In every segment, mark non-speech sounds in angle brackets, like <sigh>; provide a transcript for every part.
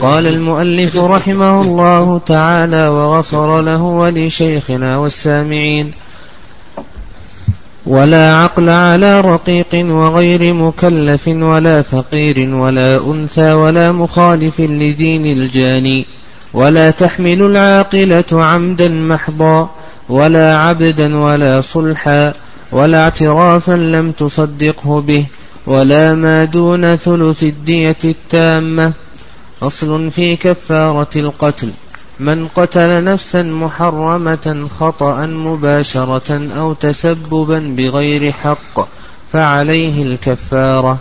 قال المؤلف رحمه الله تعالى وغفر له ولشيخنا والسامعين. ولا عقل على رقيق وغير مكلف ولا فقير ولا أنثى ولا مخالف لدين الجاني. ولا تحمل العاقلة عمدا محضا ولا عبدا ولا صلحا ولا اعترافا لم تصدقه به ولا ما دون ثلث الدية التامة فصل في كفارة القتل. من قتل نفسا محرمة خطأ مباشرة أو تسببا بغير حق فعليه الكفارة.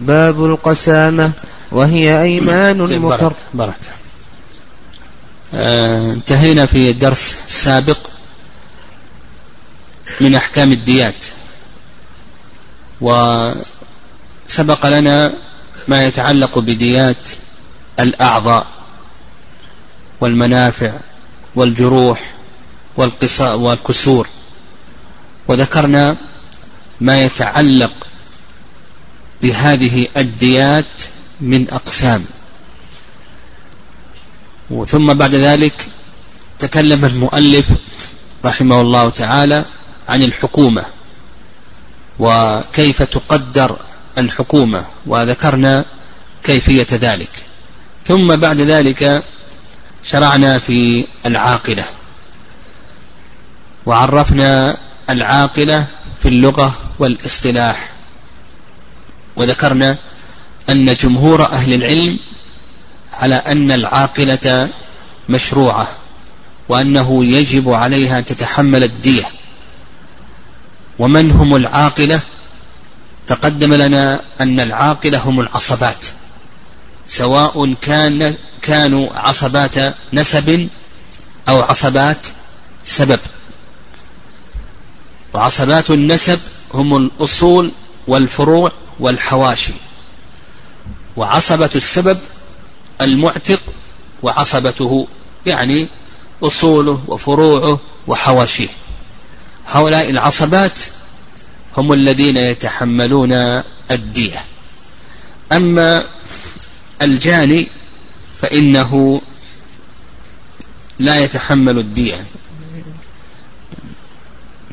باب القسامة وهي أيمان مكر بارك آه انتهينا في الدرس السابق من أحكام الديات. وسبق لنا ما يتعلق بديات الأعضاء والمنافع والجروح والكسور. وذكرنا ما يتعلق بهذه الديات من أقسام. ثم بعد ذلك تكلم المؤلف رحمه الله تعالى عن الحكومة وكيف تقدر الحكومة وذكرنا كيفية ذلك. ثم بعد ذلك شرعنا في العاقلة. وعرفنا العاقلة في اللغة والاصطلاح. وذكرنا أن جمهور أهل العلم على أن العاقلة مشروعة وأنه يجب عليها تتحمل الدية. ومن هم العاقلة؟ تقدم لنا أن العاقلة هم العصبات. سواء كان كانوا عصبات نسب أو عصبات سبب. وعصبات النسب هم الأصول والفروع والحواشي. وعصبة السبب المعتق وعصبته يعني أصوله وفروعه وحواشيه. هؤلاء العصبات هم الذين يتحملون الدية. أما الجاني فإنه لا يتحمل الدية.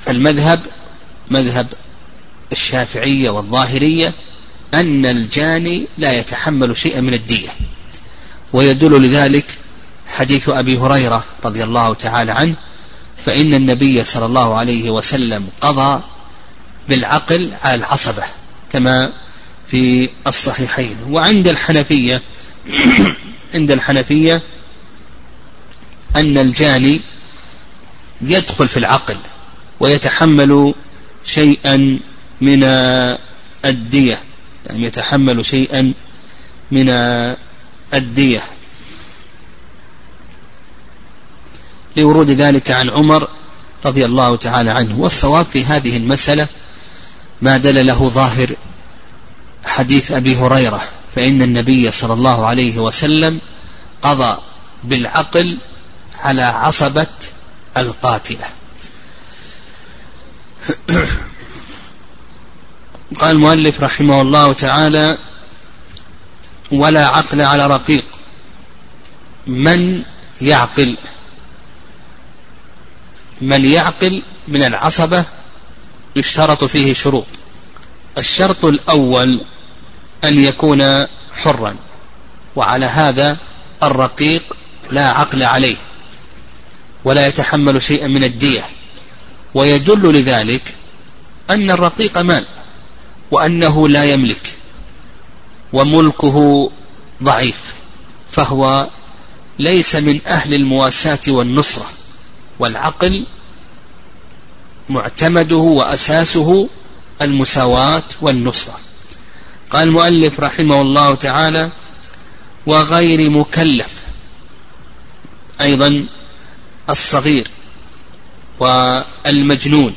فالمذهب مذهب الشافعية والظاهرية أن الجاني لا يتحمل شيئا من الدية. ويدل لذلك حديث أبي هريرة رضي الله تعالى عنه فإن النبي صلى الله عليه وسلم قضى بالعقل على العصبة كما في الصحيحين. وعند الحنفية <clears throat> عند الحنفية أن الجاني يدخل في العقل ويتحمل شيئا من الدية. يعني يتحمل شيئا من الدية. لورود ذلك عن عمر رضي الله تعالى عنه. والصواب في هذه المسألة ما دل له ظاهر حديث أبي هريرة فإن النبي صلى الله عليه وسلم قضى بالعقل على عصبة القاتلة. <coughs> قال المؤلف رحمه الله تعالى ولا عقل على رقيق من يعقل؟ من يعقل من العصبة يشترط فيه شروط. الشرط الأول أن يكون حرا وعلى هذا الرقيق لا عقل عليه ولا يتحمل شيئا من الدية. ويدل لذلك أن الرقيق مال وأنه لا يملك وملكه ضعيف فهو ليس من أهل المواساة والنصرة والعقل معتمده وأساسه المساواة والنصرة. قال المؤلف رحمه الله تعالى وغير مكلف أيضا الصغير والمجنون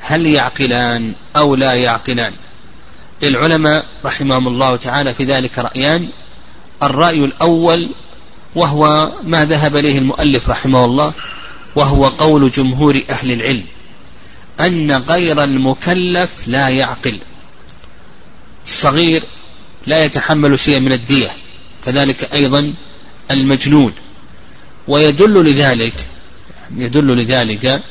هل يعقلان أو لا يعقلان؟ للعلماء رحمهم الله تعالى في ذلك رأيان الرأي الأول وهو ما ذهب إليه المؤلف رحمه الله وهو قول جمهور أهل العلم أن غير المكلف لا يعقل. الصغير لا يتحمل شيئا من الدية كذلك أيضا المجنون. ويدل لذلك يدل لذلك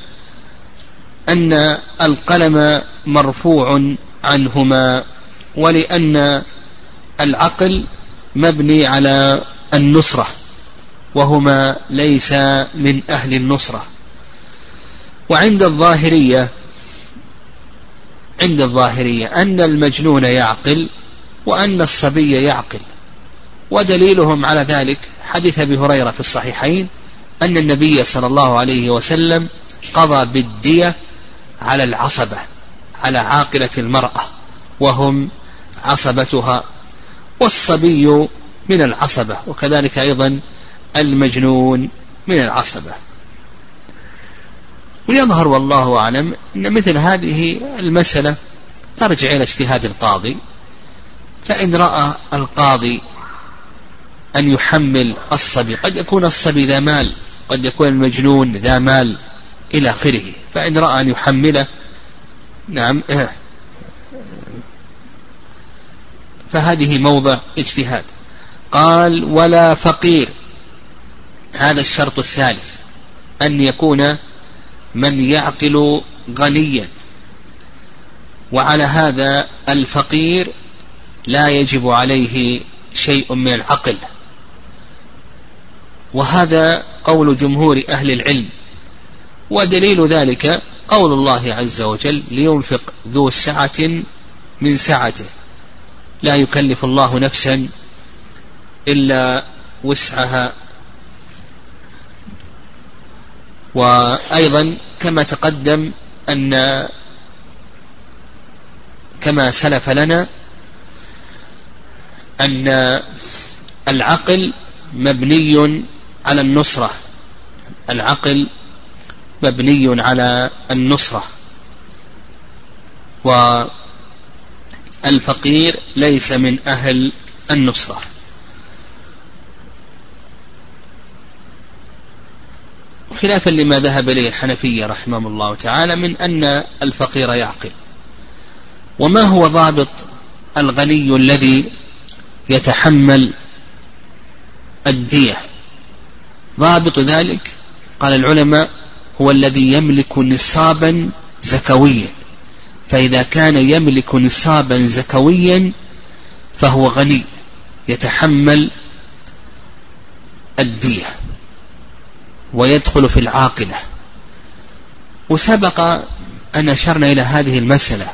أن القلم مرفوع عنهما ولأن العقل مبني على النصرة وهما ليس من أهل النصرة. وعند الظاهرية عند الظاهرية أن المجنون يعقل وأن الصبي يعقل. ودليلهم على ذلك حديث أبي هريرة في الصحيحين أن النبي صلى الله عليه وسلم قضى بالدية على العصبة على عاقلة المرأة وهم عصبتها والصبي من العصبة وكذلك أيضا المجنون من العصبة. ويظهر والله أعلم أن مثل هذه المسألة ترجع إلى اجتهاد القاضي. فإن رأى القاضي أن يحمل الصبي قد يكون الصبي ذا مال قد يكون المجنون ذا مال إلى آخره. فإن رأى أن يحمله نعم فهذه موضع اجتهاد. قال ولا فقير. هذا الشرط الثالث أن يكون من يعقل غنيا. وعلى هذا الفقير لا يجب عليه شيء من العقل. وهذا قول جمهور أهل العلم. ودليل ذلك قول الله عز وجل لينفق ذو سعة من سعته. لا يكلف الله نفسا إلا وسعها. وأيضا كما تقدم أن كما سلف لنا أن العقل مبني على النصرة. العقل مبني على النصرة. والفقير ليس من أهل النصرة. خلافا لما ذهب إليه الحنفية رحمهم الله تعالى من أن الفقير يعقل. وما هو ضابط الغني الذي يتحمل الدية؟ ضابط ذلك قال العلماء هو الذي يملك نصابا زكويا. فإذا كان يملك نصابا زكويا فهو غني يتحمل الدية. ويدخل في العاقلة. وسبق أن أشرنا إلى هذه المسألة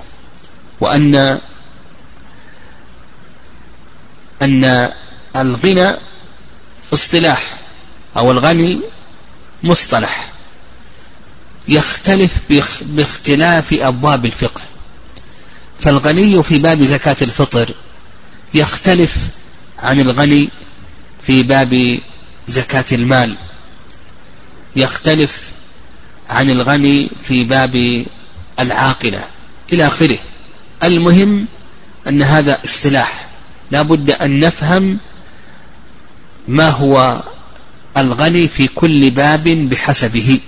وأن أن الغنى اصطلاح أو الغني مصطلح يختلف باختلاف أبواب الفقه. فالغني في باب زكاة الفطر يختلف عن الغني في باب زكاة المال. يختلف عن الغني في باب العاقلة إلى آخره. المهم أن هذا اصطلاح. لا بد أن نفهم ما هو الغني في كل باب بحسبه.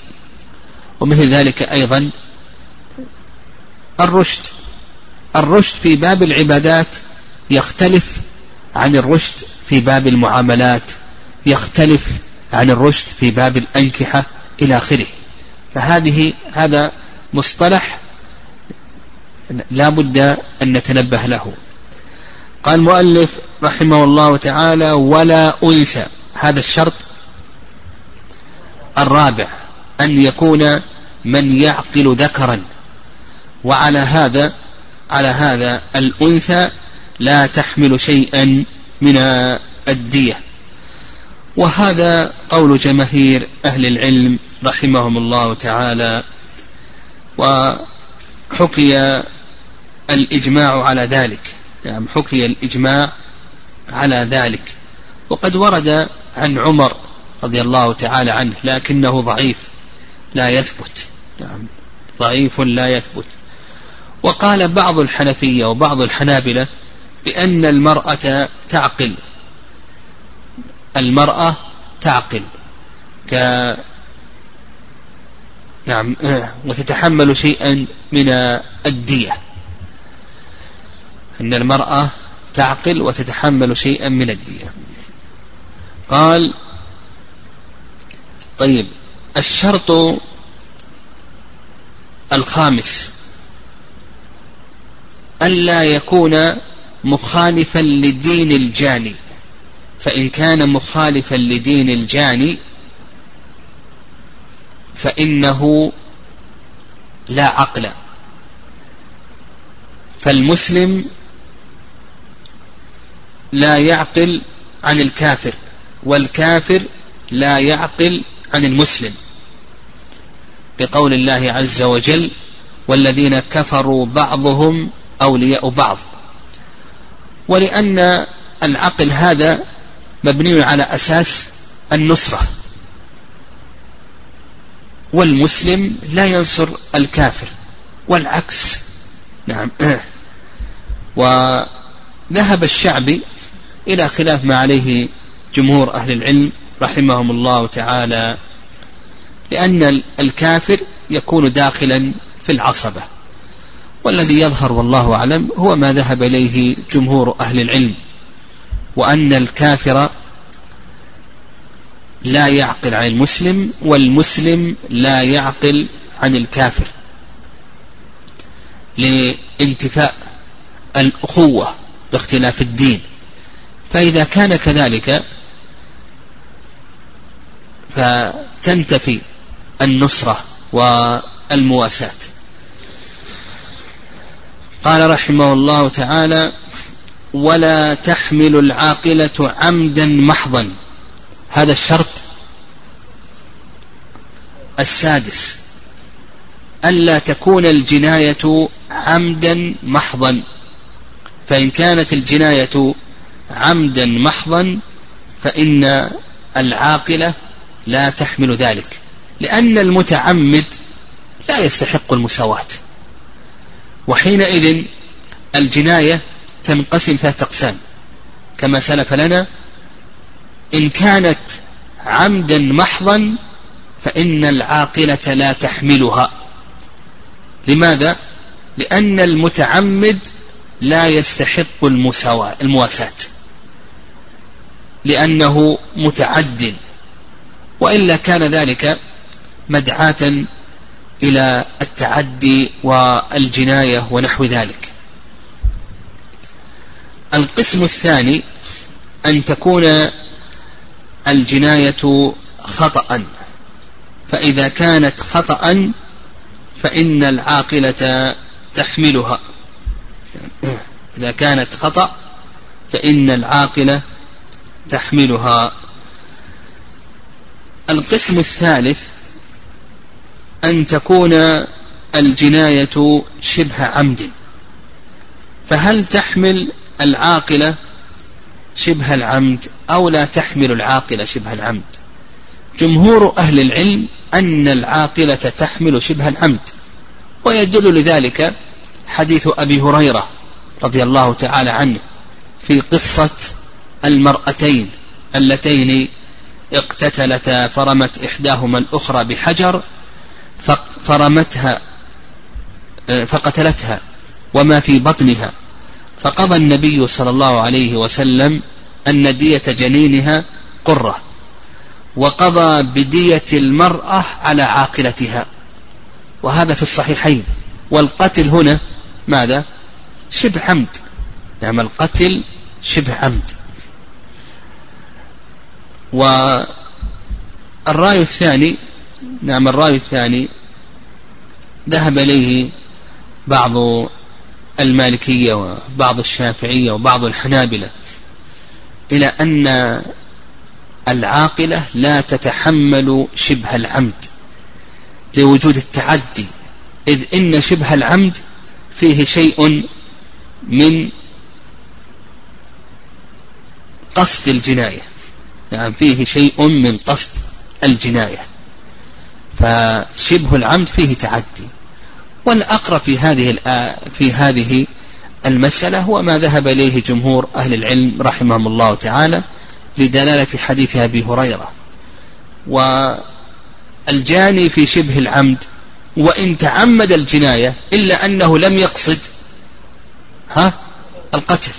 ومثل ذلك أيضا الرشد. الرشد في باب العبادات يختلف عن الرشد في باب المعاملات يختلف عن الرشد في باب الأنكحة إلى آخره. فهذه هذا مصطلح لا بد أن نتنبه له. قال المؤلف رحمه الله تعالى ولا أنثى. هذا الشرط الرابع أن يكون من يعقل ذكرا. وعلى هذا على هذا الأنثى لا تحمل شيئا من الدية. وهذا قول جماهير أهل العلم رحمهم الله تعالى وحكي الإجماع على ذلك. يعني حكي الإجماع على ذلك. وقد ورد عن عمر رضي الله تعالى عنه لكنه ضعيف لا يثبت. يعني ضعيف لا يثبت. وقال بعض الحنفية وبعض الحنابلة بأن المرأة تعقل. المرأة تعقل. ك نعم وتتحمل شيئا من الدية. أن المرأة تعقل وتتحمل شيئا من الدية. قال طيب الشرط الخامس ألا يكون مخالفا لدين الجاني. فإن كان مخالفا لدين الجاني فإنه لا عقل. فالمسلم لا يعقل عن الكافر والكافر لا يعقل عن المسلم. بقول الله عز وجل والذين كفروا بعضهم أولياء بعض. ولأن العقل هذا مبني على أساس النصرة. والمسلم لا ينصر الكافر والعكس. نعم. <clears throat> وذهب الشعبي إلى خلاف ما عليه جمهور أهل العلم رحمهم الله تعالى لأن الكافر يكون داخلا في العصبة. والذي يظهر والله أعلم هو ما ذهب إليه جمهور أهل العلم. وأن الكافر لا يعقل عن المسلم والمسلم لا يعقل عن الكافر لانتفاء الأخوة باختلاف الدين. فإذا كان كذلك فتنتفي النصرة والمواساة. قال رحمه الله تعالى ولا تحمل العاقلة عمدا محضا. هذا الشرط السادس. ألا تكون الجناية عمدا محضا. فإن كانت الجناية عمدا محضا فإن العاقلة لا تحمل ذلك. لأن المتعمد لا يستحق المساواة. وحينئذ الجناية تنقسم ثلاثة أقسام. كما سلف لنا إن كانت عمدا محضا فإن العاقلة لا تحملها. لماذا؟ لأن المتعمد لا يستحق المساواة المواساة. لأنه متعد. وإلا كان ذلك مدعاة إلى التعدي والجناية ونحو ذلك. القسم الثاني أن تكون الجناية خطأ. فإذا كانت خطأ فإن العاقلة تحملها. إذا كانت خطأ فإن العاقلة تحملها. القسم الثالث أن تكون الجناية شبه عمد. فهل تحمل العاقلة شبه العمد أو لا تحمل العاقلة شبه العمد. جمهور أهل العلم أن العاقلة تحمل شبه العمد ويدل لذلك حديث أبي هريرة رضي الله تعالى عنه في قصة المرأتين اللتين اقتتلتا فرمت إحداهما الأخرى بحجر فرمتها فقتلتها وما في بطنها. فقضى النبي صلى الله عليه وسلم أن دية جنينها قرة وقضى بدية المرأة على عاقلتها. وهذا في الصحيحين. والقتل هنا ماذا؟ شبه عمد. نعم القتل شبه عمد. والرأي الثاني نعم الرأي الثاني ذهب إليه بعض المالكية وبعض الشافعية وبعض الحنابلة إلى أن العاقلة لا تتحمل شبه العمد لوجود التعدي إذ إن شبه العمد فيه شيء من قصد الجناية نعم فيه شيء من قصد الجناية فشبه العمد فيه تعدي. والأقرب في هذه في هذه المسألة هو ما ذهب إليه جمهور أهل العلم رحمهم الله تعالى لدلالة حديث أبي هريرة. والجاني في شبه العمد وإن تعمد الجناية إلا أنه لم يقصد ها القتل.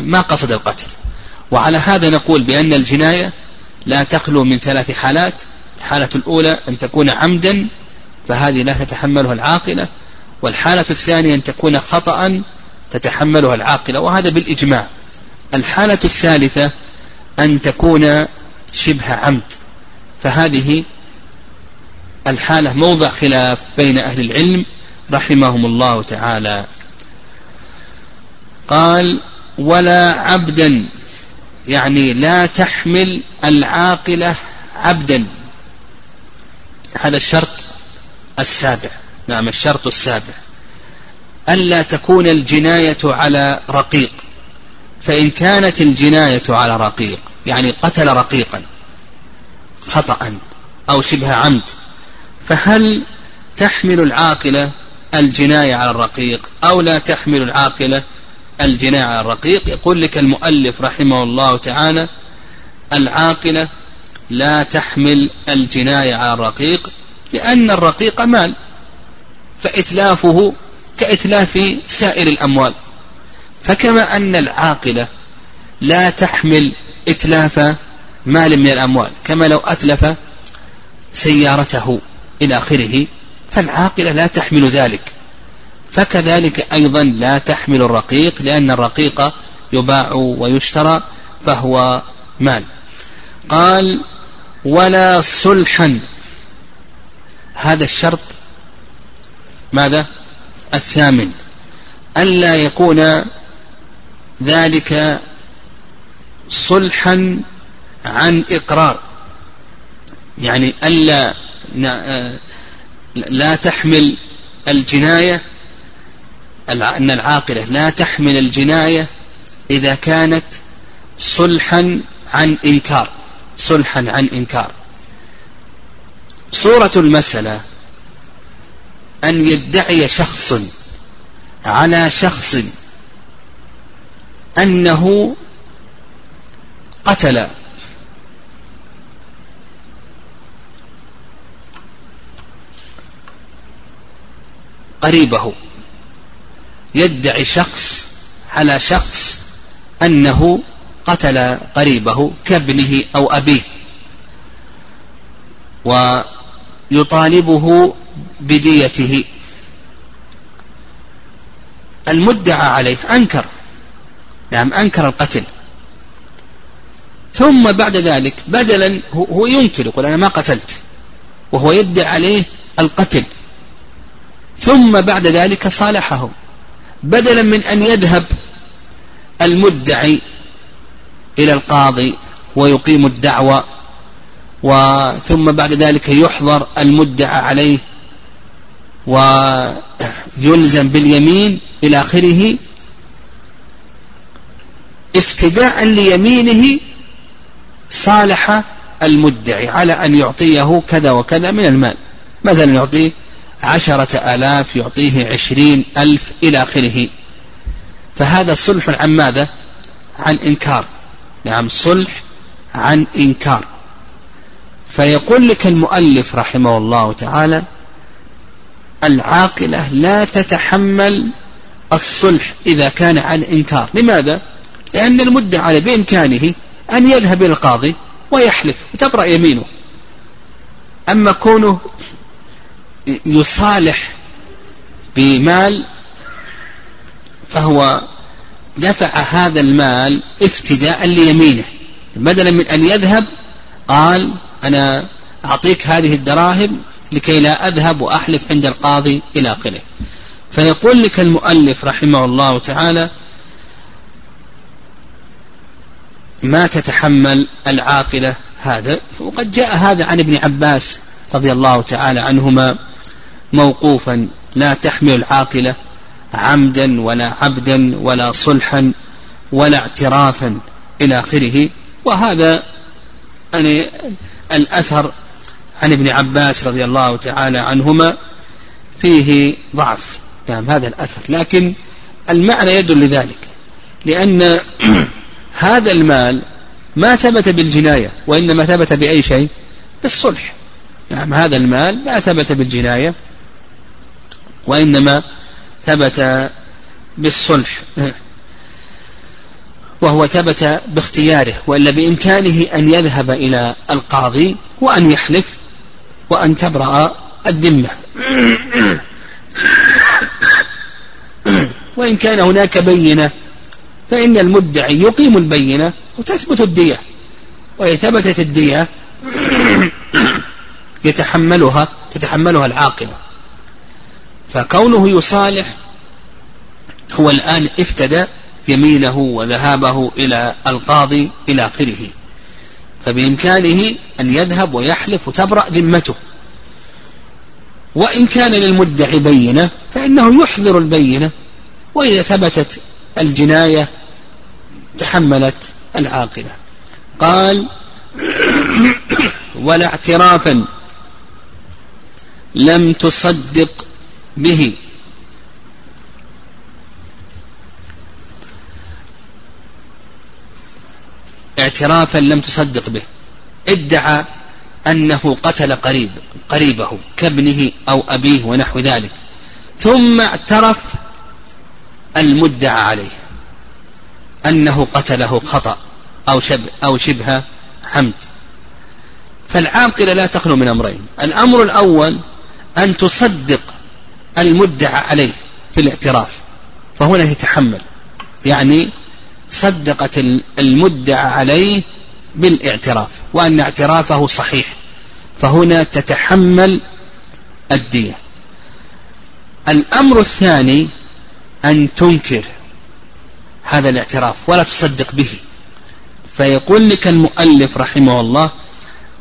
ما قصد القتل. وعلى هذا نقول بأن الجناية لا تخلو من ثلاث حالات. الحالة الأولى أن تكون عمدا فهذه لا تتحملها العاقلة والحالة الثانية أن تكون خطأ تتحملها العاقلة وهذا بالإجماع. الحالة الثالثة أن تكون شبه عمد. فهذه الحالة موضع خلاف بين أهل العلم رحمهم الله تعالى. قال ولا عبدا يعني لا تحمل العاقلة عبدا. هذا الشرط السابع. نعم الشرط السابع. ألا تكون الجناية على رقيق. فإن كانت الجناية على رقيق يعني قتل رقيقا خطأ أو شبه عمد فهل تحمل العاقلة الجناية على الرقيق أو لا تحمل العاقلة الجناية على الرقيق؟ يقول لك المؤلف رحمه الله تعالى العاقلة لا تحمل الجناية على الرقيق لأن الرقيق مال فإتلافه كإتلاف سائر الأموال. فكما أن العاقلة لا تحمل إتلاف مال من الأموال كما لو أتلف سيارته إلى آخره فالعاقلة لا تحمل ذلك. فكذلك أيضا لا تحمل الرقيق لأن الرقيق يباع ويشترى فهو مال. قال ولا صلحا هذا الشرط ماذا؟ الثامن. ألا يكون ذلك صلحا عن إقرار. يعني ألا لا تحمل الجناية أن العاقلة لا تحمل الجناية إذا كانت صلحا عن إنكار. صلحا عن إنكار. صورة المسألة أن يدعي شخص على شخص أنه قتل. قريبه. يدعي شخص على شخص أنه قتل قريبه كابنه أو أبيه. ويطالبه بديته. المدعى عليه أنكر. نعم أنكر القتل. ثم بعد ذلك بدلا هو ينكر يقول أنا ما قتلت. وهو يدعي عليه القتل. ثم بعد ذلك صالحه. بدلا من أن يذهب المدعي إلى القاضي ويقيم الدعوة وثم بعد ذلك يحضر المدعى عليه ويلزم باليمين إلى آخره. افتداء ليمينه صالح المدعي على أن يعطيه كذا وكذا من المال. مثلا يعطيه عشرة آلاف يعطيه عشرين ألف إلى آخره. فهذا صلح عن ماذا؟ عن إنكار. نعم صلح عن إنكار. فيقول لك المؤلف رحمه الله تعالى العاقلة لا تتحمل الصلح إذا كان عن إنكار لماذا؟ لأن المدعى بإمكانه أن يذهب إلى القاضي ويحلف وتبرأ يمينه. أما كونه يصالح بمال فهو دفع هذا المال افتداء ليمينه. بدلا من أن يذهب قال أنا أعطيك هذه الدراهم لكي لا أذهب وأحلف عند القاضي إلى آخره. فيقول لك المؤلف رحمه الله تعالى ما تتحمل العاقلة هذا؟ وقد جاء هذا عن ابن عباس رضي الله تعالى عنهما موقوفا لا تحمل العاقلة عمدا ولا عبدا ولا صلحا ولا اعترافا إلى آخره. وهذا يعني الأثر عن ابن عباس رضي الله تعالى عنهما فيه ضعف يعني هذا الأثر. لكن المعنى يدل لذلك لأن <clears throat> هذا المال ما ثبت بالجناية وإنما ثبت بأي شيء؟ بالصلح. نعم هذا المال ما ثبت بالجناية وإنما ثبت بالصلح. <clears throat> وهو ثبت باختياره وإلا بإمكانه أن يذهب إلى القاضي وأن يحلف وأن تبرأ الذمة. وإن كان هناك بينة فإن المدعي يقيم البينة وتثبت الدية. وإذا ثبتت الدية يتحملها تتحملها العاقلة فكونه يصالح هو الآن افتدى يمينه وذهابه إلى القاضي إلى آخره. فبإمكانه أن يذهب ويحلف وتبرأ ذمته. وإن كان للمدعي بينة فإنه يحضر البينة. وإذا ثبتت الجناية تحملت العاقلة قال <coughs> ولا اعترافا لم تصدق به. اعترافا لم تصدق به. ادعى أنه قتل قريب قريبه كابنه أو أبيه ونحو ذلك. ثم اعترف المدعى عليه. أنه قتله خطأ أو شبه, أو شبه عمد فالعاقلة لا تخلو من أمرين. الأمر الأول أن تصدق المدعى عليه في الاعتراف فهنا يتحمل. يعني صدقت المدعى عليه بالاعتراف وأن اعترافه صحيح. فهنا تتحمل الدية الأمر الثاني أن تنكر هذا الاعتراف ولا تصدق به. فيقول لك المؤلف رحمه الله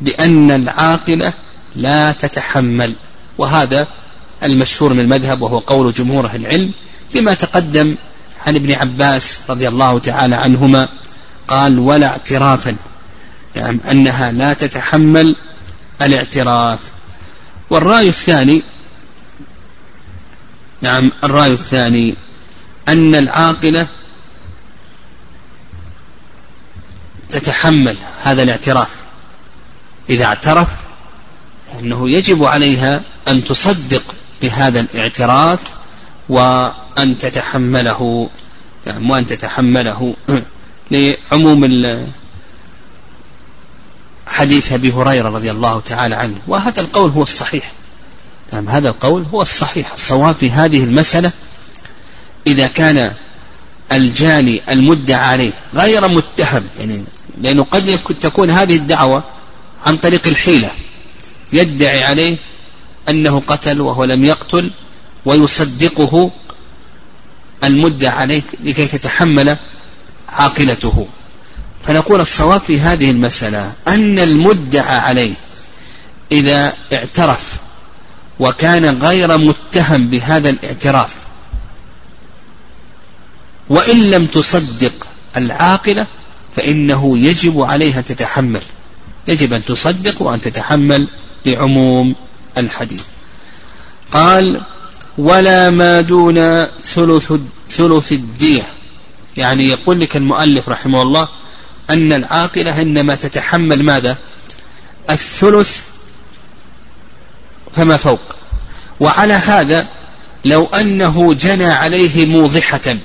بأن العاقلة لا تتحمل وهذا المشهور من المذهب وهو قول جمهور العلم لما تقدم عن ابن عباس رضي الله تعالى عنهما قال ولا اعترافا يعني أنها لا تتحمل الاعتراف. والرأي الثاني نعم الرأي الثاني أن العاقلة تتحمل هذا الاعتراف. إذا اعترف أنه يجب عليها أن تصدق بهذا الاعتراف وأن تتحمله يعني وأن تتحمله. <clears throat> لعموم حديث أبي هريرة رضي الله تعالى عنه. وهذا القول هو الصحيح. نعم هذا القول هو الصحيح. الصواب في هذه المسألة إذا كان الجاني المدعى عليه غير متهم يعني لأنه قد تكون هذه الدعوة عن طريق الحيلة يدعي عليه أنه قتل وهو لم يقتل ويصدقه المدعى عليه لكي تتحمل عاقلته. فنقول الصواب في هذه المسألة أن المدعى عليه إذا اعترف وكان غير متهم بهذا الاعتراف وإن لم تصدق العاقلة فإنه يجب عليها تتحمل. يجب أن تصدق وأن تتحمل لعموم الحديث. قال ولا ما دون ثلث ثلث الدية. يعني يقول لك المؤلف رحمه الله أن العاقلة إنما تتحمل ماذا؟ الثلث فما فوق. وعلى هذا لو أنه جنى عليه موضحة.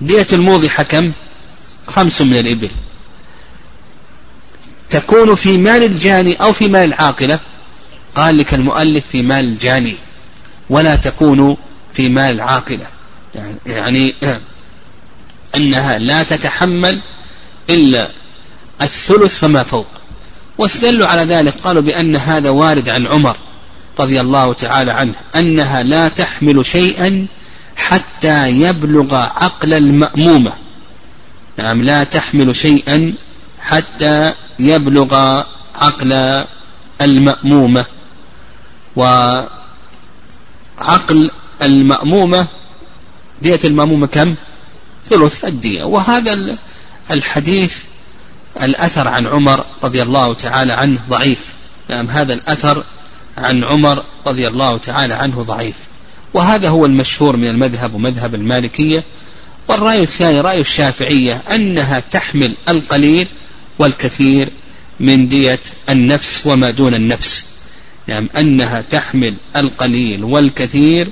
دية الموضحة كم؟ خمس من الإبل. تكون في مال الجاني أو في مال العاقلة؟ قال لك المؤلف في مال الجاني ولا تكون في مال العاقلة. يعني أنها لا تتحمل إلا الثلث فما فوق. واستدلوا على ذلك قالوا بأن هذا وارد عن عمر رضي الله تعالى عنه أنها لا تحمل شيئا حتى يبلغ عقل المأمومة. نعم لا تحمل شيئا حتى يبلغ عقل المأمومة. وعقل المأمومة دية المأمومة كم؟ ثلث الدية. وهذا الحديث الأثر عن عمر رضي الله تعالى عنه ضعيف. نعم هذا الأثر عن عمر رضي الله تعالى عنه ضعيف. وهذا هو المشهور من المذهب ومذهب المالكية. والرأي الثاني رأي الشافعية أنها تحمل القليل والكثير من دية النفس وما دون النفس. نعم أنها تحمل القليل والكثير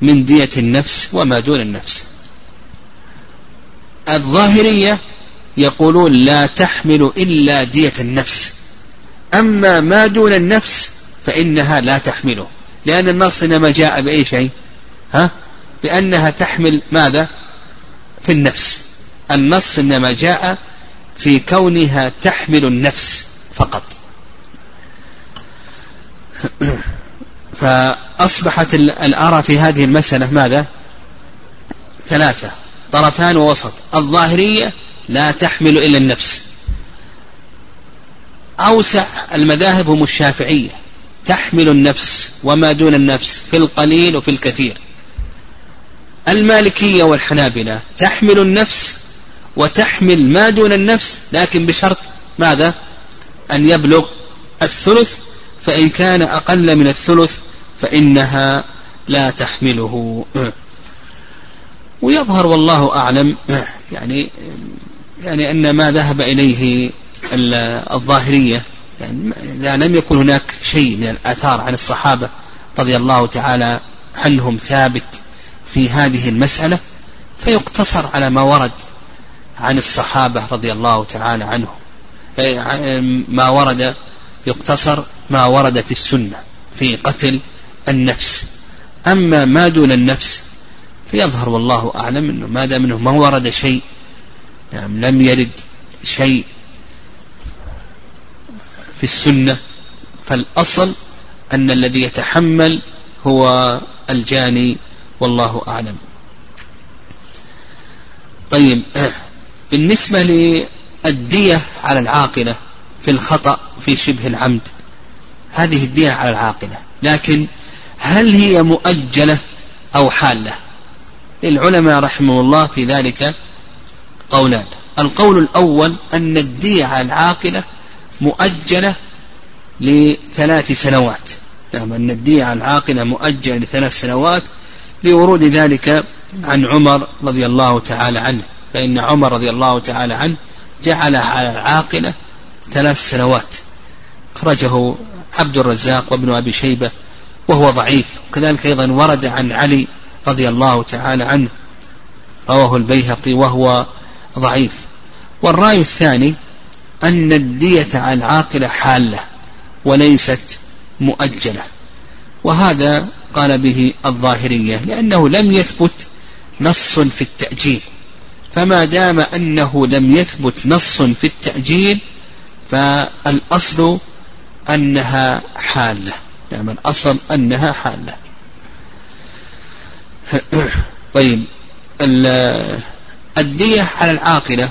من دية النفس وما دون النفس. الظاهرية يقولون لا تحمل إلا دية النفس. أما ما دون النفس فإنها لا تحمله. لأن النص إنما جاء بأي شيء؟ ها؟ بأنها تحمل ماذا؟ في النفس. النص إنما جاء في كونها تحمل النفس فقط. فأصبحت الآراء في هذه المسألة ماذا؟ ثلاثة. طرفان ووسط. الظاهرية لا تحمل إلا النفس. أوسع المذاهب هم الشافعية. تحمل النفس وما دون النفس في القليل وفي الكثير. المالكية والحنابلة تحمل النفس وتحمل ما دون النفس لكن بشرط ماذا؟ أن يبلغ الثلث فإن كان أقل من الثلث فإنها لا تحمله. ويظهر والله أعلم يعني يعني أن ما ذهب إليه الظاهرية يعني إذا لم يكن هناك شيء من الآثار عن الصحابة رضي الله تعالى عنهم ثابت في هذه المسألة فيقتصر على ما ورد عن الصحابة رضي الله تعالى عنهم. ما ورد يقتصر ما ورد في السنة في قتل النفس. أما ما دون النفس فيظهر والله أعلم أنه ما دام أنه ما ورد شيء يعني لم يرد شيء في السنة فالأصل أن الذي يتحمل هو الجاني والله أعلم. طيب بالنسبة للدية على العاقلة في الخطأ في شبه العمد هذه الدية على العاقلة لكن هل هي مؤجلة أو حالة؟ للعلماء رحمه الله في ذلك قولان. القول الأول أن الدية على العاقلة مؤجلة لثلاث سنوات. نعم أن الدية على العاقلة مؤجلة لثلاث سنوات لورود ذلك عن عمر رضي الله تعالى عنه. فإن عمر رضي الله تعالى عنه جعلها على العاقلة ثلاث سنوات. أخرجه عبد الرزاق وابن أبي شيبة وهو ضعيف. وكذلك أيضا ورد عن علي رضي الله تعالى عنه رواه البيهقي وهو ضعيف. والرأي الثاني أن الدية على العاقلة حالة وليست مؤجلة وهذا قال به الظاهرية لأنه لم يثبت نص في التأجيل. فما دام أنه لم يثبت نص في التأجيل فالأصل أنها حالة. نعم الأصل أنها حالة. <coughs> طيب. الدية على العاقلة.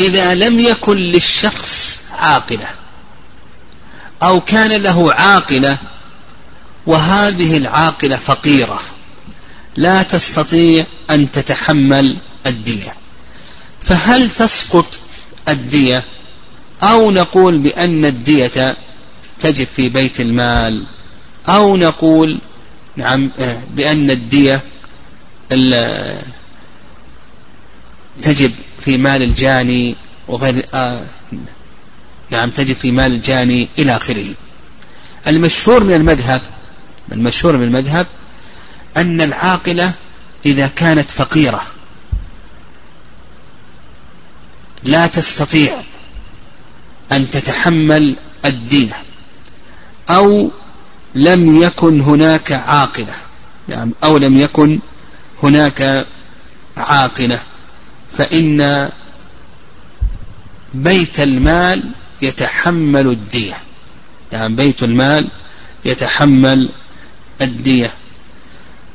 إذا لم يكن للشخص عاقلة أو كان له عاقلة وهذه العاقلة فقيرة لا تستطيع أن تتحمل الدية. فهل تسقط الدية؟ أو نقول بأن الدية تجب في بيت المال أو نقول نعم آه، بأن الدية تجب في مال الجاني وغير آه نعم تجب في مال الجاني إلى آخره. المشهور من المذهب المشهور من المذهب أن العاقلة إذا كانت فقيرة لا تستطيع أن تتحمل الدين أو لم يكن هناك عاقلة يعني أو لم يكن هناك عاقلة فإن بيت المال يتحمل الدية يعني بيت المال يتحمل الدية.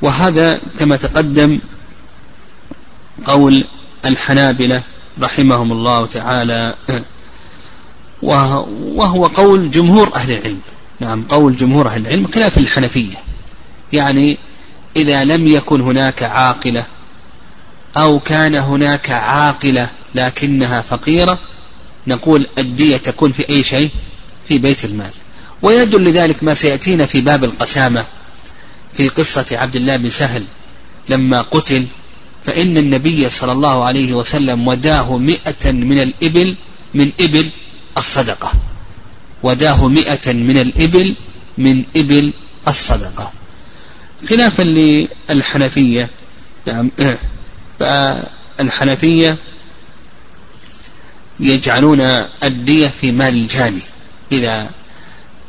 وهذا كما تقدم قول الحنابلة رحمهم الله تعالى. وهو قول جمهور أهل العلم. نعم قول جمهور أهل العلم خلاف الحنفية. يعني إذا لم يكن هناك عاقلة أو كان هناك عاقلة لكنها فقيرة نقول الدية تكون في أي شيء؟ في بيت المال. ويدل لذلك ما سيأتينا في باب القسامة في قصة عبد الله بن سهل لما قتل فإن النبي صلى الله عليه وسلم وداه مئة من الإبل من إبل الصدقة. وداه مئة من الإبل من إبل الصدقة. خلافا للحنفية. يعني <clears throat> فالحنفية يجعلون الدية في مال الجاني إذا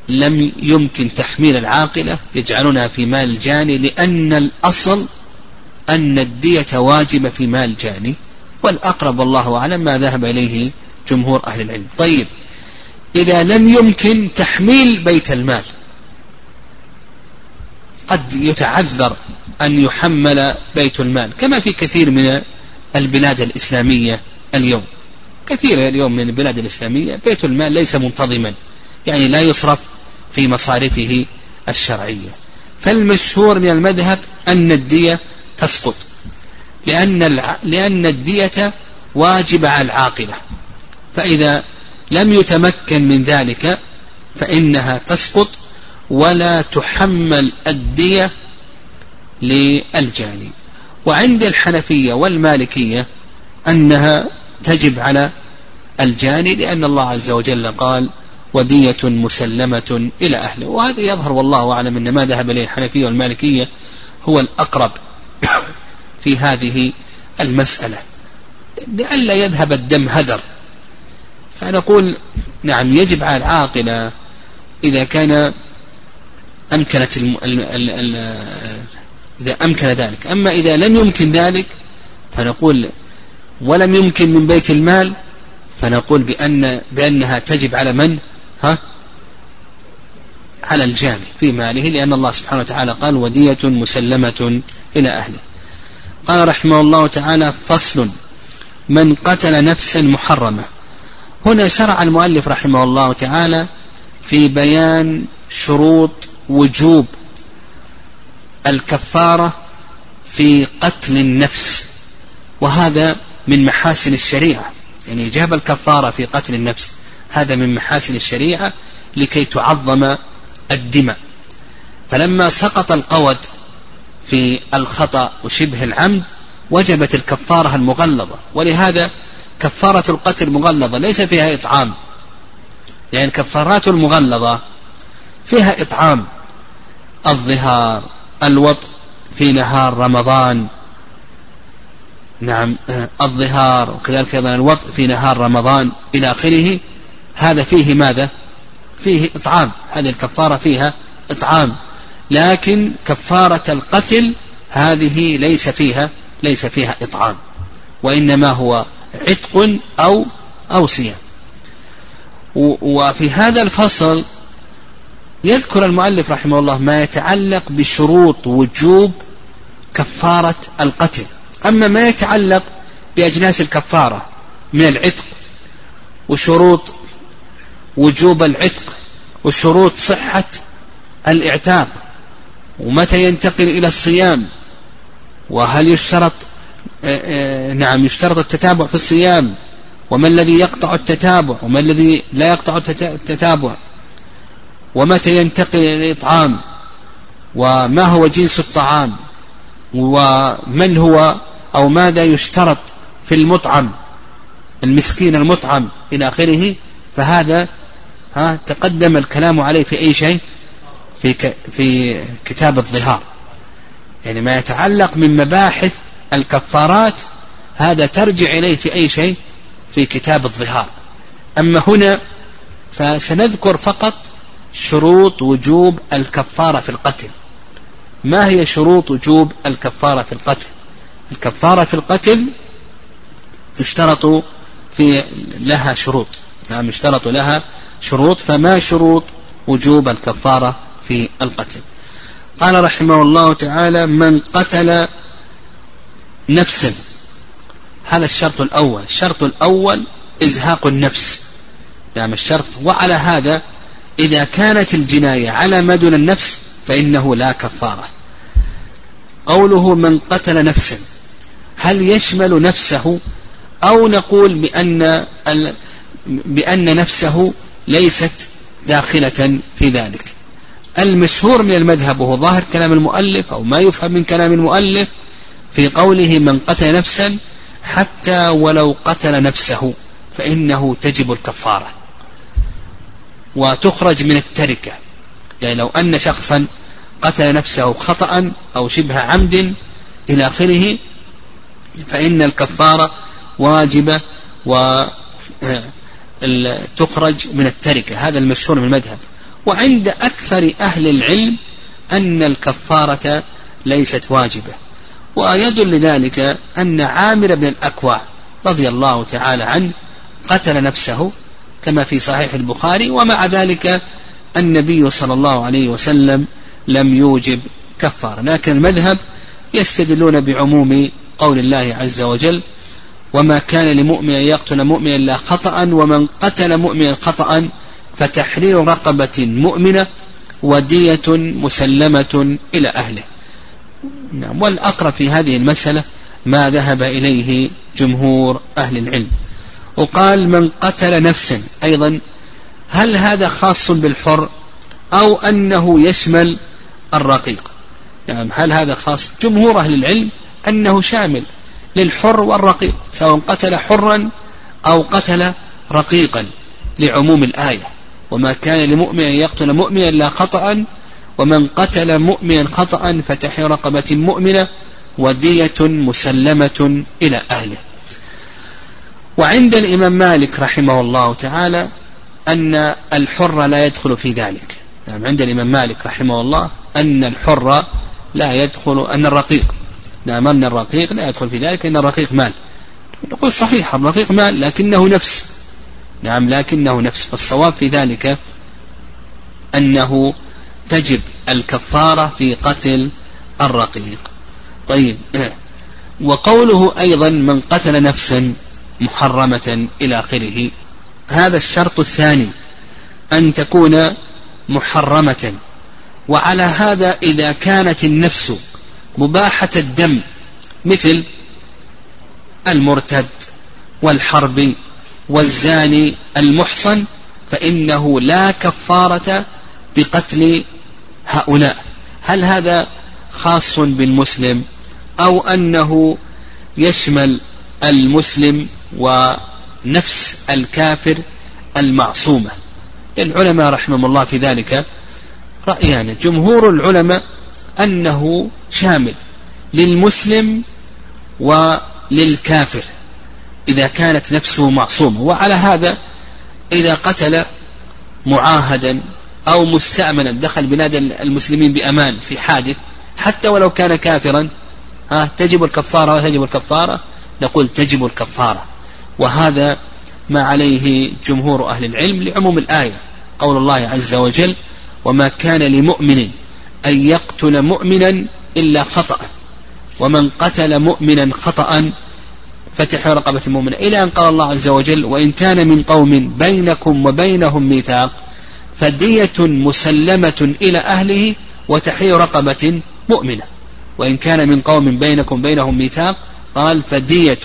لم يمكن تحميل العاقلة يجعلونها في مال الجاني لأن الأصل أن الدية واجبة في مال الجاني. والأقرب والله أعلم ما ذهب إليه جمهور أهل العلم. طيب إذا لم يمكن تحميل بيت المال قد يتعذر أن يحمل بيت المال كما في كثير من البلاد الإسلامية اليوم. كثير اليوم من البلاد الإسلامية بيت المال ليس منتظما يعني لا يصرف في مصارفه الشرعية. فالمشهور من المذهب أن الدية تسقط لأن لأن الدية واجبة على العاقلة. فإذا لم يتمكن من ذلك فإنها تسقط ولا تحمل الدية للجاني. وعند الحنفية والمالكية أنها تجب على الجاني لأن الله عز وجل قال ودية مسلمة إلى أهله وهذا يظهر والله أعلم أن ما ذهب إليه الحنفية والمالكية هو الأقرب في هذه المسألة. لئلا يذهب الدم هدر. فنقول نعم يجب على العاقلة إذا كان أمكنت الم... ال... ال... ال... إذا أمكن ذلك. أما إذا لم يمكن ذلك فنقول ولم يمكن من بيت المال فنقول بأن بأنها تجب على من؟ ها؟ على الجاني في ماله لأن الله سبحانه وتعالى قال ودية مسلمة إلى أهله. قال رحمه الله تعالى فصل من قتل نفسا محرمة. هنا شرع المؤلف رحمه الله تعالى في بيان شروط وجوب الكفارة في قتل النفس وهذا من محاسن الشريعة. يعني جاب الكفارة في قتل النفس هذا من محاسن الشريعة لكي تعظم الدماء. فلما سقط القود في الخطأ وشبه العمد وجبت الكفارة المغلظة. ولهذا كفارة القتل مغلظة ليس فيها إطعام. يعني الكفارات المغلظة فيها إطعام. الظهار الوطء في نهار رمضان. نعم الظهار وكذلك أيضا الوطء في نهار رمضان. إلى آخره هذا فيه ماذا؟ فيه إطعام. هذه الكفارة فيها إطعام. لكن كفارة القتل هذه ليس فيها ليس فيها إطعام. وإنما هو عتق أو أو صيام. وفي هذا الفصل يذكر المؤلف رحمه الله ما يتعلق بشروط وجوب كفارة القتل. أما ما يتعلق بأجناس الكفارة من العتق وشروط وجوب العتق وشروط صحة الاعتاق ومتى ينتقل إلى الصيام وهل يشترط نعم يشترط التتابع في الصيام. وما الذي يقطع التتابع؟ وما الذي لا يقطع التتابع؟ ومتى ينتقل إلى الإطعام؟ وما هو جنس الطعام؟ ومن هو أو ماذا يشترط في المطعم؟ المسكين المطعم إلى آخره. فهذا ها تقدم الكلام عليه في أي شيء؟ في في كتاب الظهار. يعني ما يتعلق من مباحث الكفارات هذا ترجع إليه في أي شيء؟ في كتاب الظهار. أما هنا فسنذكر فقط شروط وجوب الكفارة في القتل. ما هي شروط وجوب الكفارة في القتل؟ الكفارة في القتل يشترط في لها شروط. نعم يشترط لها شروط فما شروط وجوب الكفارة في القتل؟ قال رحمه الله تعالى من قتل نفسا. هذا الشرط الأول. الشرط الأول إزهاق النفس. نعم الشرط. وعلى هذا إذا كانت الجناية على ما دون النفس فإنه لا كفارة. قوله من قتل نفسا هل يشمل نفسه؟ أو نقول بأن بأن نفسه ليست داخلة في ذلك. المشهور من المذهب وهو ظاهر كلام المؤلف أو ما يفهم من كلام المؤلف في قوله من قتل نفسا حتى ولو قتل نفسه فإنه تجب الكفارة. وتخرج من التركة. يعني لو أن شخصا قتل نفسه خطأ أو شبه عمد إلى آخره فإن الكفارة واجبة و تخرج من التركة. هذا المشهور من المذهب. وعند أكثر أهل العلم أن الكفارة ليست واجبة. ويدل لذلك أن عامر بن الأكوع رضي الله تعالى عنه قتل نفسه كما في صحيح البخاري ومع ذلك النبي صلى الله عليه وسلم لم يوجب كفارة. لكن المذهب يستدلون بعموم قول الله عز وجل وما كان لمؤمن يقتل مؤمنا إلا خطأ ومن قتل مؤمنا خطأ فتحرير رقبة مؤمنة ودية مسلمة إلى أهله. نعم. والأقرب في هذه المسألة ما ذهب إليه جمهور أهل العلم. وقال من قتل نفسا أيضا هل هذا خاص بالحر أو أنه يشمل الرقيق؟ نعم هل هذا خاص؟ جمهور أهل العلم أنه شامل للحر والرقيق سواء قتل حرا أو قتل رقيقا لعموم الآية. وما كان لمؤمن أن يقتل مؤمنا إلا خطأ ومن قتل مؤمنا خطأ فتح رقبة مؤمنة ودية مسلمة إلى أهله. وعند الإمام مالك رحمه الله تعالى أن الحر لا يدخل في ذلك. نعم عند الإمام مالك رحمه الله أن الحر لا يدخل أن الرقيق نعم أن الرقيق لا يدخل في ذلك أن الرقيق مال. نقول صحيح الرقيق مال لكنه نفس. نعم لكنه نفس. فالصواب في ذلك أنه تجب الكفارة في قتل الرقيق. طيب. <clears throat> وقوله أيضا من قتل نفسا محرمة إلى آخره. هذا الشرط الثاني أن تكون محرمة. وعلى هذا إذا كانت النفس مباحة الدم مثل المرتد والحرب والزاني المحصن فإنه لا كفارة بقتل هؤلاء؟ هل هذا خاص بالمسلم أو أنه يشمل المسلم ونفس الكافر المعصومة؟ العلماء رحمهم الله في ذلك رأيان. جمهور العلماء أنه شامل للمسلم وللكافر إذا كانت نفسه معصومة. وعلى هذا إذا قتل معاهدا أو مستأمنا دخل بلاد المسلمين بأمان في حادث حتى ولو كان كافرا ها تجب الكفارة ولا تجب الكفارة؟ نقول تجب الكفارة. وهذا ما عليه جمهور أهل العلم لعموم الآية. قول الله عز وجل وما كان لمؤمن أن يقتل مؤمنا إلا خطأ ومن قتل مؤمنا خطأ فتح رقبة مؤمنة إلى أن قال الله عز وجل وإن كان من قوم بينكم وبينهم ميثاق فدية مسلمة إلى أهله وتحرير رقبة مؤمنة. وإن كان من قوم بينكم بينهم ميثاق قال فدية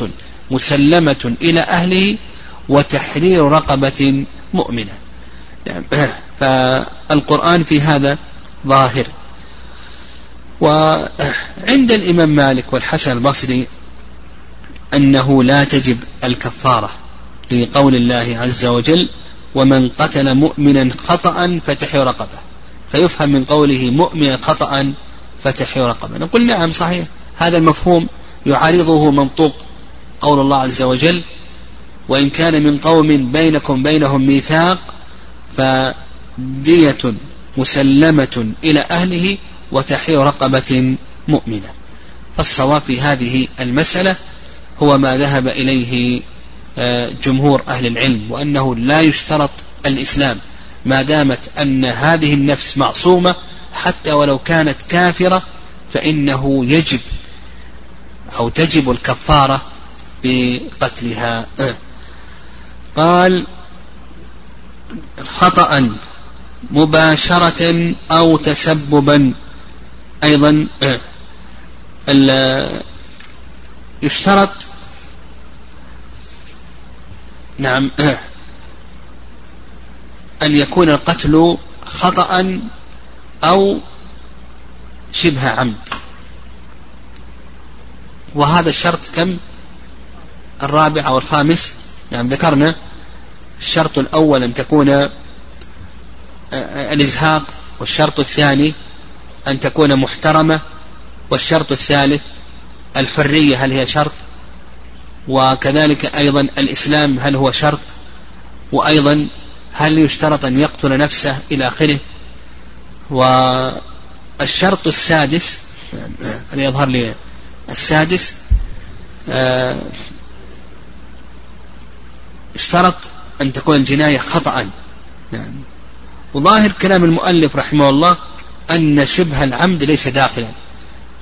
مسلمة إلى أهله وتحرير رقبة مؤمنة. <clears throat> فالقرآن في هذا ظاهر. وعند الإمام مالك والحسن البصري أنه لا تجب الكفارة لقول الله عز وجل ومن قتل مؤمنا خطأ فتحي رقبة. فيفهم من قوله مؤمنا خطأ فتحي رقبة. نقول نعم صحيح. هذا المفهوم يعارضه منطوق قول الله عز وجل وإن كان من قوم بينكم بينهم ميثاق فدية مسلمة إلى أهله وتحرير رقبة مؤمنة. فالصواب في هذه المسألة هو ما ذهب إليه جمهور أهل العلم وأنه لا يشترط الإسلام ما دامت أن هذه النفس معصومة حتى ولو كانت كافرة فإنه يجب أو تجب الكفارة بقتلها. قال خطأ مباشرة أو تسببا. أيضا يشترط نعم. <clears throat> أن يكون القتل خطأ أو شبه عمد. وهذا الشرط كم؟ الرابع أو الخامس. نعم ذكرنا الشرط الأول أن تكون آه، الإزهاق والشرط الثاني أن تكون محترمة والشرط الثالث الحرية. هل هي شرط؟ وكذلك أيضا الإسلام هل هو شرط؟ وأيضا هل يشترط أن يقتل نفسه إلى آخره؟ والشرط السادس اللي يظهر لي السادس آه، اشترط أن تكون الجناية خطأ. نعم. وظاهر كلام المؤلف رحمه الله أن شبه العمد ليس داخلا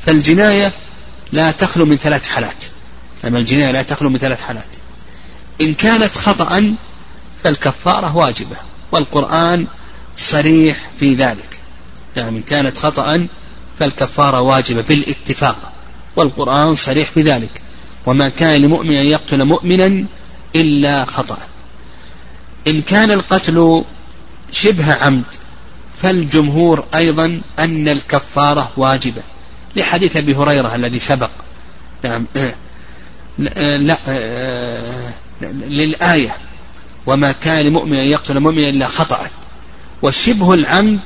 فالجناية لا تخلو من ثلاث حالات. أما الجناية لا تخلو من ثلاث حالات. إن كانت خطأ فالكفارة واجبة والقرآن صريح في ذلك. نعم إن كانت خطأ فالكفارة واجبة بالاتفاق والقرآن صريح في ذلك. وما كان لمؤمن أن يقتل مؤمنا إلا خطأ. إن كان القتل شبه عمد فالجمهور أيضا أن الكفارة واجبة لحديث أبي هريرة الذي سبق. نعم <clears throat> لا للآية. وما كان لمؤمن أن يقتل مؤمنا إلا خطأ. وشبه العمد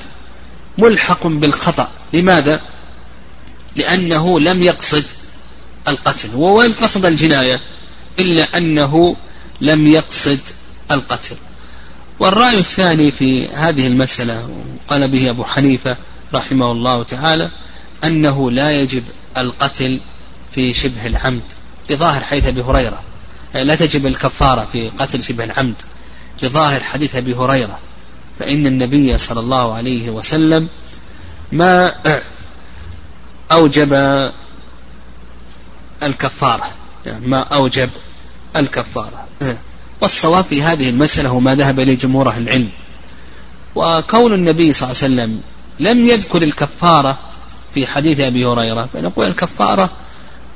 ملحق بالخطأ. لماذا؟ لأنه لم يقصد القتل. وين قصد الجناية إلا أنه لم يقصد القتل. والرأي الثاني في هذه المسألة قال به أبو حنيفة رحمه الله تعالى أنه لا يجب القتل في شبه العمد. لظاهر حديث أبي هريرة. لا تجب الكفارة في قتل شبه العمد. لظاهر حديث أبي هريرة. فإن النبي صلى الله عليه وسلم ما أوجب الكفارة. يعني ما أوجب الكفارة. والصواب في هذه المسألة هو ما ذهب إليه جمهور أهل العلم. وكون النبي صلى الله عليه وسلم لم يذكر الكفارة في حديث أبي هريرة فنقول الكفارة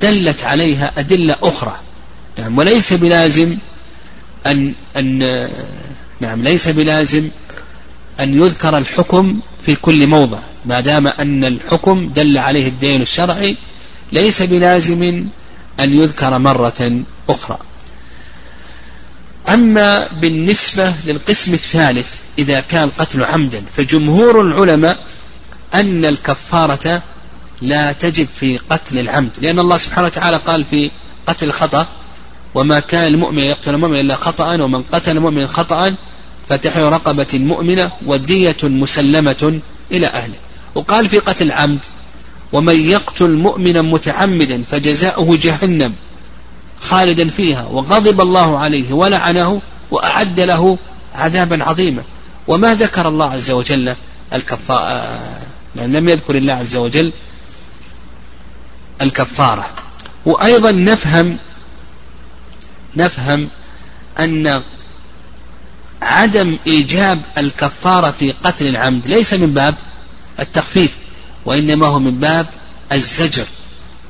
دلت عليها أدلة أخرى. نعم وليس بلازم أن أن نعم ليس بلازم أن يذكر الحكم في كل موضع. ما دام أن الحكم دل عليه الدين الشرعي ليس بلازم أن يذكر مرة أخرى. أما بالنسبة للقسم الثالث إذا كان قتل عمدا فجمهور العلماء أن الكفارة لا تجب في قتل العمد. لأن الله سبحانه وتعالى قال في قتل الخطأ وما كان المؤمن يقتل المؤمن إلا خطأ ومن قتل المؤمن خطأ فتحرير رقبة مؤمنة ودية مسلمة إلى أهله. وقال في قتل العمد ومن يقتل مؤمنا متعمدا فجزاؤه جهنم خالدا فيها وغضب الله عليه ولعنه وأعد له عذابا عظيما. وما ذكر الله عز وجل الكفارة لأن لم يذكر الله عز وجل الكفارة. وأيضا نفهم نفهم أن عدم إيجاب الكفارة في قتل العمد ليس من باب التخفيف وإنما هو من باب الزجر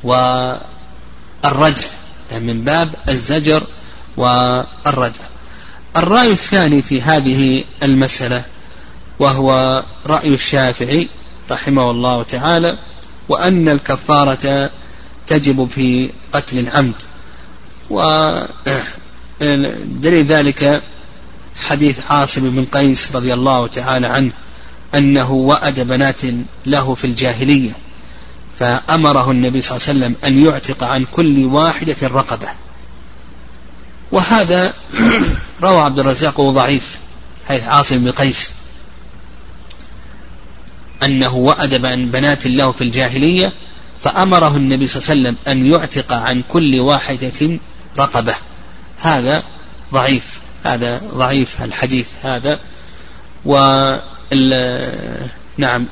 والردع يعني من باب الزجر والردع الرأي الثاني في هذه المسألة وهو رأي الشافعي رحمه الله تعالى وأن الكفارة تجب في قتل العمد. ودليل ذلك حديث عاصم بن قيس رضي الله تعالى عنه أنه وأد بنات له في الجاهلية فأمره النبي صلى الله عليه وسلم أن يعتق عن كل واحدة رقبة. وهذا روى عبد الرزاق ضعيف حيث عاصم بن قيس. أنه وأد بنات له في الجاهلية فأمره النبي صلى الله عليه وسلم أن يعتق عن كل واحدة رقبة. هذا ضعيف هذا ضعيف الحديث هذا. و نعم.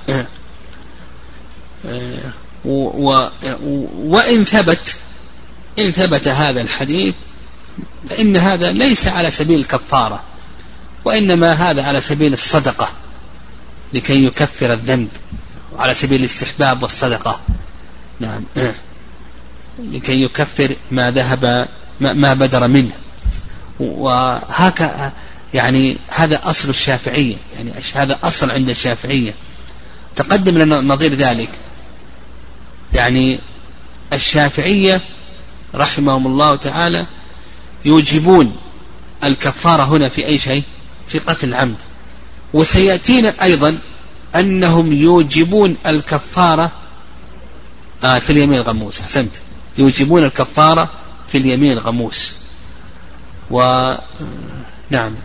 و وإن ثبت إن ثبت هذا الحديث فإن هذا ليس على سبيل الكفارة وإنما هذا على سبيل الصدقة. لكي يكفر الذنب وعلى سبيل الاستحباب والصدقة. نعم. <clears throat> لكي يكفر ما ذهب ما بدر منه. وهكذا يعني هذا أصل الشافعية يعني هذا أصل عند الشافعية. تقدم لنا نظير ذلك. يعني الشافعية رحمهم الله تعالى يوجبون الكفارة هنا في أي شيء؟ في قتل العمد. وسيأتينا أيضا أنهم يوجبون الكفارة آه في اليمين الغموس أحسنت. يوجبون الكفارة في اليمين الغموس. و نعم.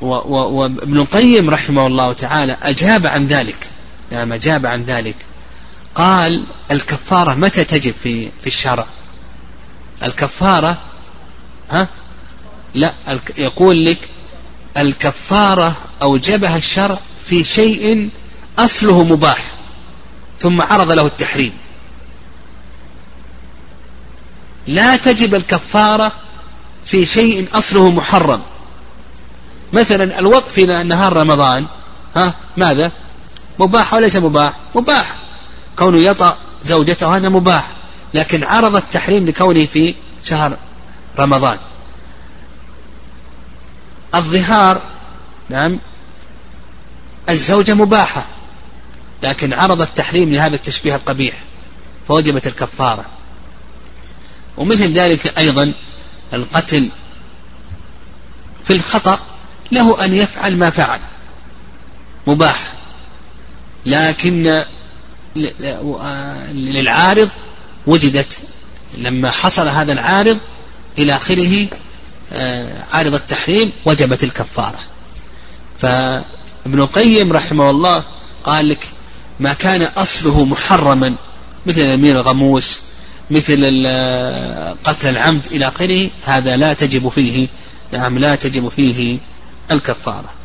وابن القيم رحمه الله تعالى أجاب عن ذلك. نعم أجاب عن ذلك. قال الكفارة متى تجب في في الشرع؟ الكفارة ها؟ لا يقول لك الكفارة أوجبها الشرع في شيء أصله مباح ثم عرض له التحريم. لا تجب الكفارة في شيء أصله محرم. مثلا الوط في نهار رمضان ها ماذا؟ مباح وليس مباح؟ مباح. كونه يطأ زوجته هذا مباح لكن عرض التحريم لكونه في شهر رمضان. الظهار نعم الزوجة مباحة لكن عرض التحريم لهذا التشبيه القبيح فوجبت الكفارة. ومثل ذلك أيضا القتل في الخطأ له أن يفعل ما فعل مباح. لكن للعارض وجدت لما حصل هذا العارض إلى آخره عارض التحريم وجبت الكفارة. فابن القيم رحمه الله قال لك ما كان أصله محرما مثل اليمين الغموس مثل قتل العمد إلى آخره هذا لا تجب فيه نعم لا تجب فيه الكفارة.